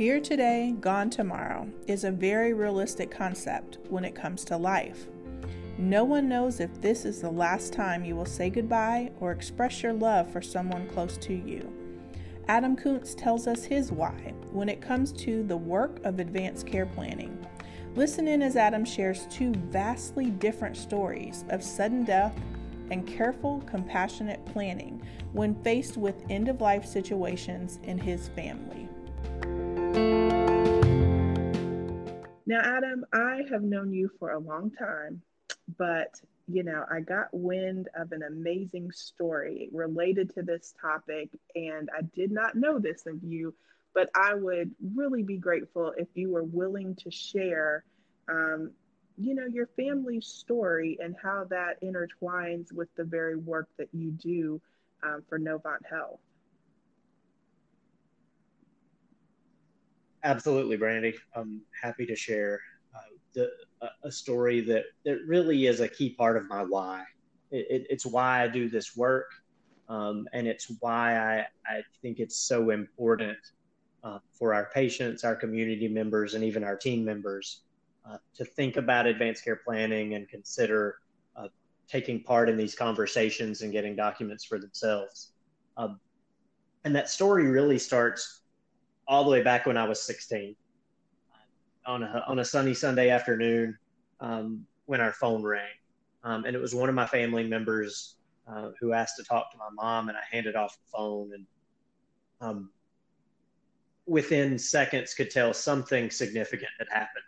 Here today, gone tomorrow is a very realistic concept when it comes to life. No one knows if this is the last time you will say goodbye or express your love for someone close to you. Adam Koontz tells us his why when it comes to the work of advanced care planning. Listen in as Adam shares two vastly different stories of sudden death and careful, compassionate planning when faced with end of life situations in his family. Now, Adam, I have known you for a long time, but you know, I got wind of an amazing story related to this topic, and I did not know this of you, but I would really be grateful if you were willing to share um, you know, your family's story and how that intertwines with the very work that you do um, for Novant Health. Absolutely, Brandy. I'm happy to share uh, the, a story that, that really is a key part of my why. It, it, it's why I do this work, um, and it's why I, I think it's so important uh, for our patients, our community members, and even our team members uh, to think about advanced care planning and consider uh, taking part in these conversations and getting documents for themselves. Um, and that story really starts all the way back when I was 16 uh, on a, on a sunny Sunday afternoon um, when our phone rang. Um, and it was one of my family members uh, who asked to talk to my mom, and I handed off the phone and um, within seconds could tell something significant had happened.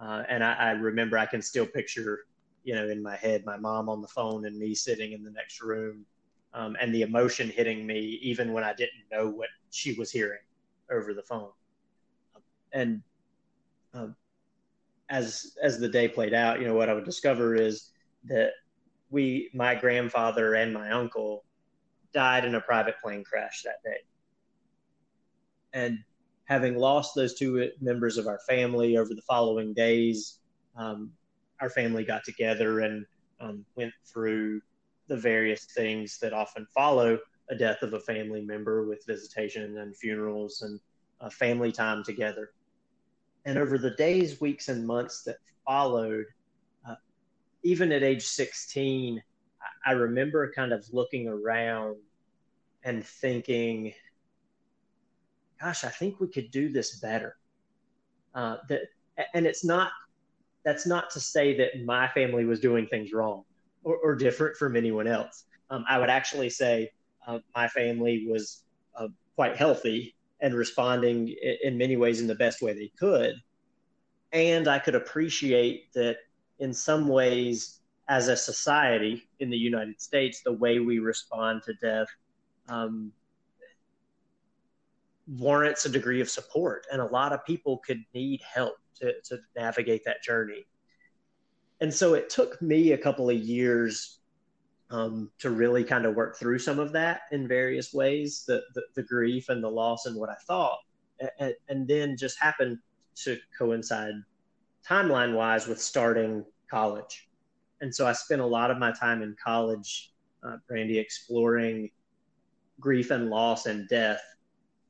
Uh, and I, I, remember I can still picture, you know, in my head, my mom on the phone and me sitting in the next room, um, and the emotion hitting me even when I didn't know what she was hearing over the phone. And um, as as the day played out, you know, what I would discover is that we, my grandfather and my uncle, died in a private plane crash that day. And having lost those two members of our family over the following days, um, our family got together and um, went through the various things that often follow a death of a family member with visitation and funerals and uh, family time together. And over the days, weeks, and months that followed, uh, even at age 16, I remember kind of looking around and thinking, gosh, I think we could do this better. Uh, that, and it's not, that's not to say that my family was doing things wrong or, or different from anyone else. Um, I would actually say uh, my family was uh, quite healthy and responding in, in many ways in the best way they could. And I could appreciate that in some ways, as a society in the United States, the way we respond to death um, warrants a degree of support and a lot of people could need help to, to navigate that journey and so it took me a couple of years um, to really kind of work through some of that in various ways the, the, the grief and the loss and what i thought. And, and then just happened to coincide timeline wise with starting college. And so i spent a lot of my time in college uh, brandy exploring grief and loss and death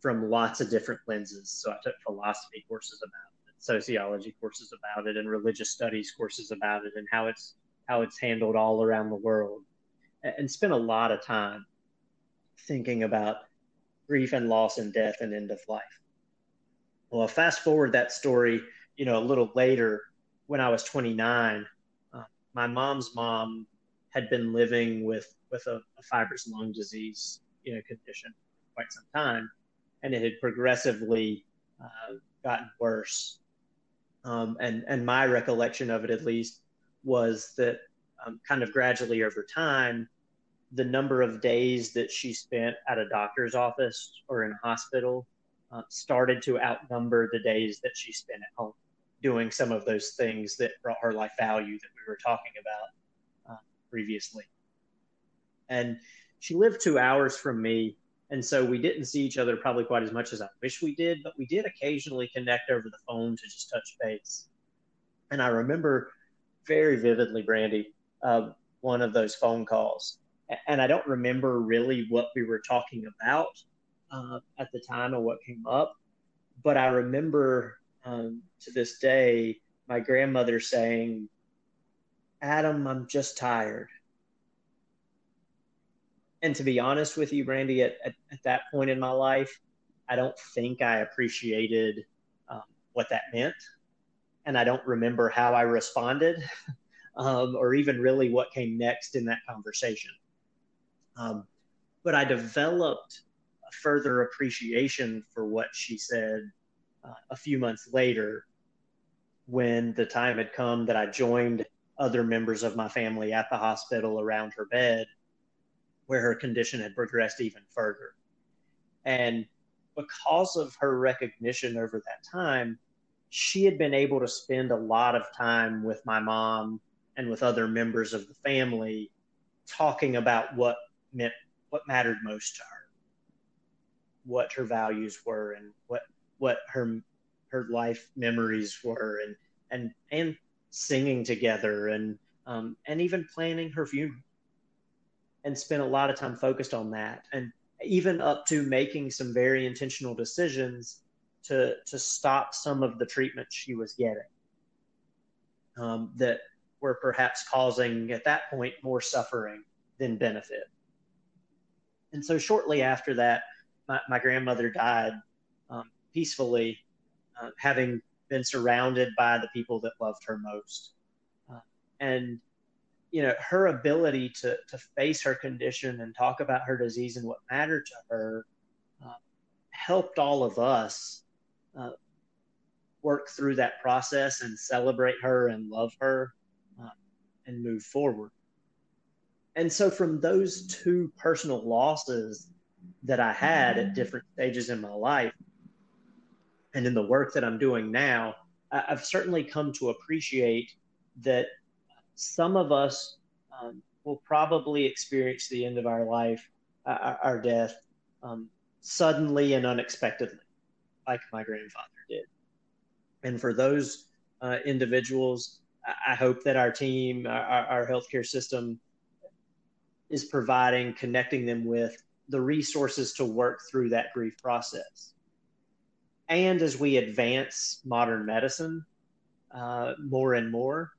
from lots of different lenses. So I took philosophy courses about it, sociology courses about it, and religious studies courses about it, and how it's how it's handled all around the world, and spent a lot of time thinking about grief and loss and death and end of life. Well, fast forward that story, you know, a little later when I was 29, uh, my mom's mom had been living with with a, a fibrous lung disease, you know, condition for quite some time and it had progressively uh, gotten worse. Um, and and my recollection of it, at least, was that um, kind of gradually over time, the number of days that she spent at a doctor's office or in hospital uh, started to outnumber the days that she spent at home doing some of those things that brought her life value that we were talking about uh, previously. And she lived two hours from me and so we didn't see each other probably quite as much as I wish we did, but we did occasionally connect over the phone to just touch base. And I remember very vividly, Brandy, uh, one of those phone calls. And I don't remember really what we were talking about uh, at the time or what came up, but I remember um, to this day my grandmother saying, Adam, I'm just tired. And to be honest with you, Brandy, at, at, at that point in my life, I don't think I appreciated um, what that meant. And I don't remember how I responded um, or even really what came next in that conversation. Um, but I developed a further appreciation for what she said uh, a few months later when the time had come that I joined other members of my family at the hospital around her bed where her condition had progressed even further. And because of her recognition over that time, she had been able to spend a lot of time with my mom and with other members of the family talking about what meant what mattered most to her what her values were and what what her her life memories were and and and singing together and um, and even planning her funeral and spent a lot of time focused on that. And even up to making some very intentional decisions to to stop some of the treatment she was getting um, that were perhaps causing at that point more suffering than benefit and so shortly after that my, my grandmother died um, peacefully uh, having been surrounded by the people that loved her most. Uh, and, you know, her ability to, to face her condition and talk about her disease and what mattered to her uh, helped all of us uh, work through that process and celebrate her and love her uh, and move forward. And so, from those two personal losses that I had at different stages in my life, and in the work that I'm doing now, I've certainly come to appreciate that some of us um, will probably experience the end of our life, uh, our death, um, suddenly and unexpectedly, like my grandfather did. And for those uh, individuals, I hope that our team, our, our healthcare system, is providing, connecting them with the resources to work through that grief process and as we advance modern medicine uh, more and more,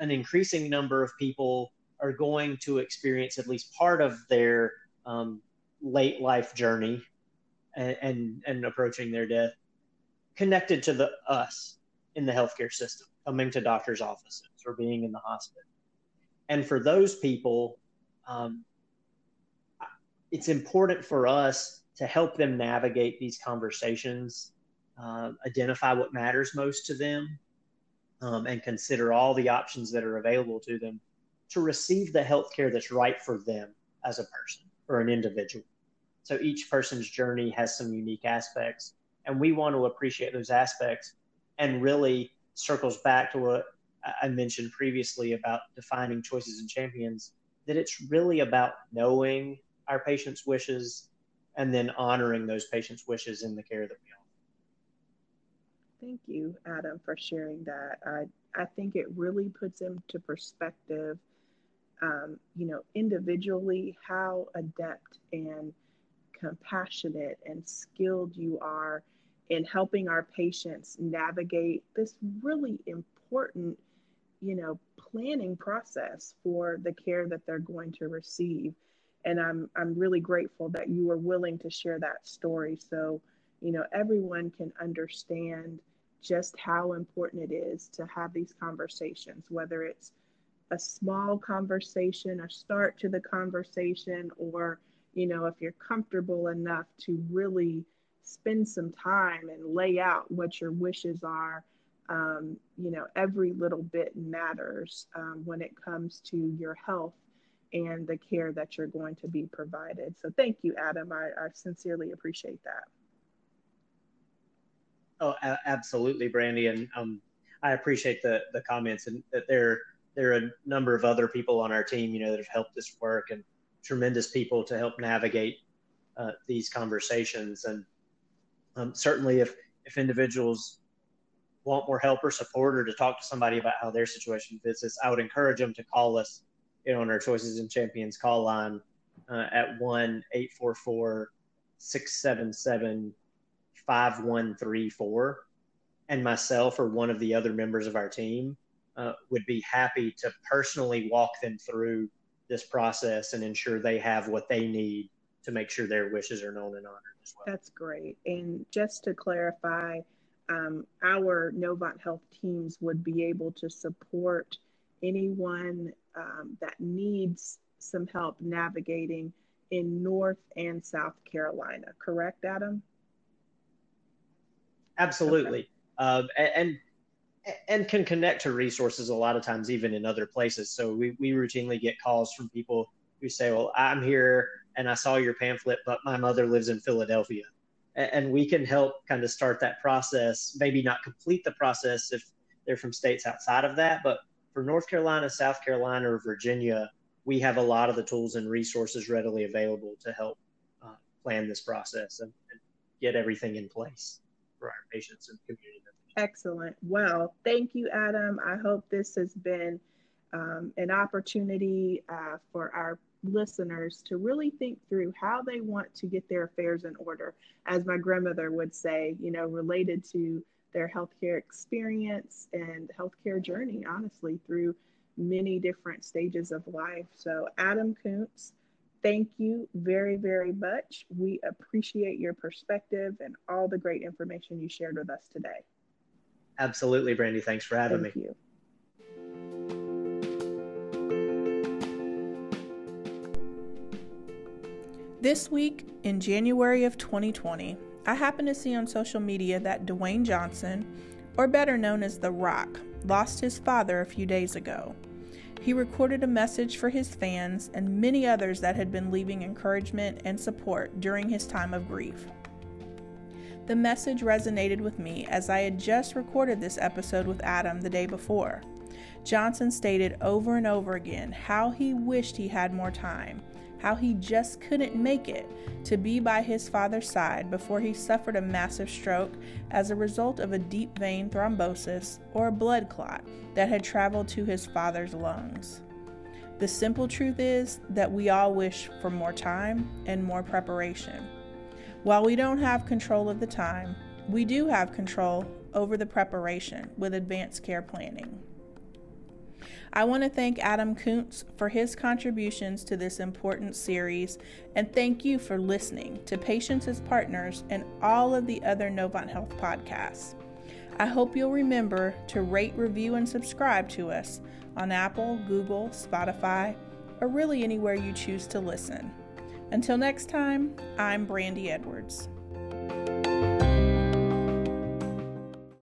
an increasing number of people are going to experience at least part of their um, late life journey and, and, and approaching their death connected to the us in the healthcare system, coming to doctors' offices or being in the hospital. And for those people, um, it's important for us to help them navigate these conversations uh, identify what matters most to them, um, and consider all the options that are available to them to receive the health care that's right for them as a person or an individual. So each person's journey has some unique aspects, and we want to appreciate those aspects and really circles back to what I mentioned previously about defining choices and champions that it's really about knowing our patient's wishes and then honoring those patients' wishes in the care that we offer. Thank you, Adam, for sharing that. I, I think it really puts into perspective, um, you know, individually how adept and compassionate and skilled you are in helping our patients navigate this really important, you know, planning process for the care that they're going to receive. And I'm I'm really grateful that you were willing to share that story so, you know, everyone can understand just how important it is to have these conversations, whether it's a small conversation, a start to the conversation, or, you know, if you're comfortable enough to really spend some time and lay out what your wishes are. Um, you know, every little bit matters um, when it comes to your health and the care that you're going to be provided. So, thank you, Adam. I, I sincerely appreciate that. Oh, a- absolutely, Brandy, and um, I appreciate the the comments and that there there are a number of other people on our team, you know, that have helped this work and tremendous people to help navigate uh, these conversations. And um, certainly, if if individuals want more help or support or to talk to somebody about how their situation fits this, I would encourage them to call us, you know, on our Choices and Champions call line uh, at one eight four four six seven seven 5134, and myself or one of the other members of our team uh, would be happy to personally walk them through this process and ensure they have what they need to make sure their wishes are known and honored as well. That's great. And just to clarify, um, our Novant Health teams would be able to support anyone um, that needs some help navigating in North and South Carolina. Correct, Adam? Absolutely. Okay. Uh, and and can connect to resources a lot of times even in other places so we, we routinely get calls from people who say well i'm here and i saw your pamphlet but my mother lives in philadelphia and we can help kind of start that process maybe not complete the process if they're from states outside of that but for north carolina south carolina or virginia we have a lot of the tools and resources readily available to help uh, plan this process and, and get everything in place for our patients and community members Excellent. Well, thank you, Adam. I hope this has been um, an opportunity uh, for our listeners to really think through how they want to get their affairs in order. As my grandmother would say, you know, related to their healthcare experience and healthcare journey, honestly, through many different stages of life. So, Adam Koontz, thank you very, very much. We appreciate your perspective and all the great information you shared with us today. Absolutely, Brandy. Thanks for having Thank me. You. This week in January of 2020, I happened to see on social media that Dwayne Johnson, or better known as The Rock, lost his father a few days ago. He recorded a message for his fans and many others that had been leaving encouragement and support during his time of grief. The message resonated with me as I had just recorded this episode with Adam the day before. Johnson stated over and over again how he wished he had more time, how he just couldn't make it to be by his father's side before he suffered a massive stroke as a result of a deep vein thrombosis or a blood clot that had traveled to his father's lungs. The simple truth is that we all wish for more time and more preparation. While we don't have control of the time, we do have control over the preparation with advanced care planning. I want to thank Adam Koontz for his contributions to this important series, and thank you for listening to Patients as Partners and all of the other Novant Health podcasts. I hope you'll remember to rate, review, and subscribe to us on Apple, Google, Spotify, or really anywhere you choose to listen. Until next time, I'm Brandy Edwards.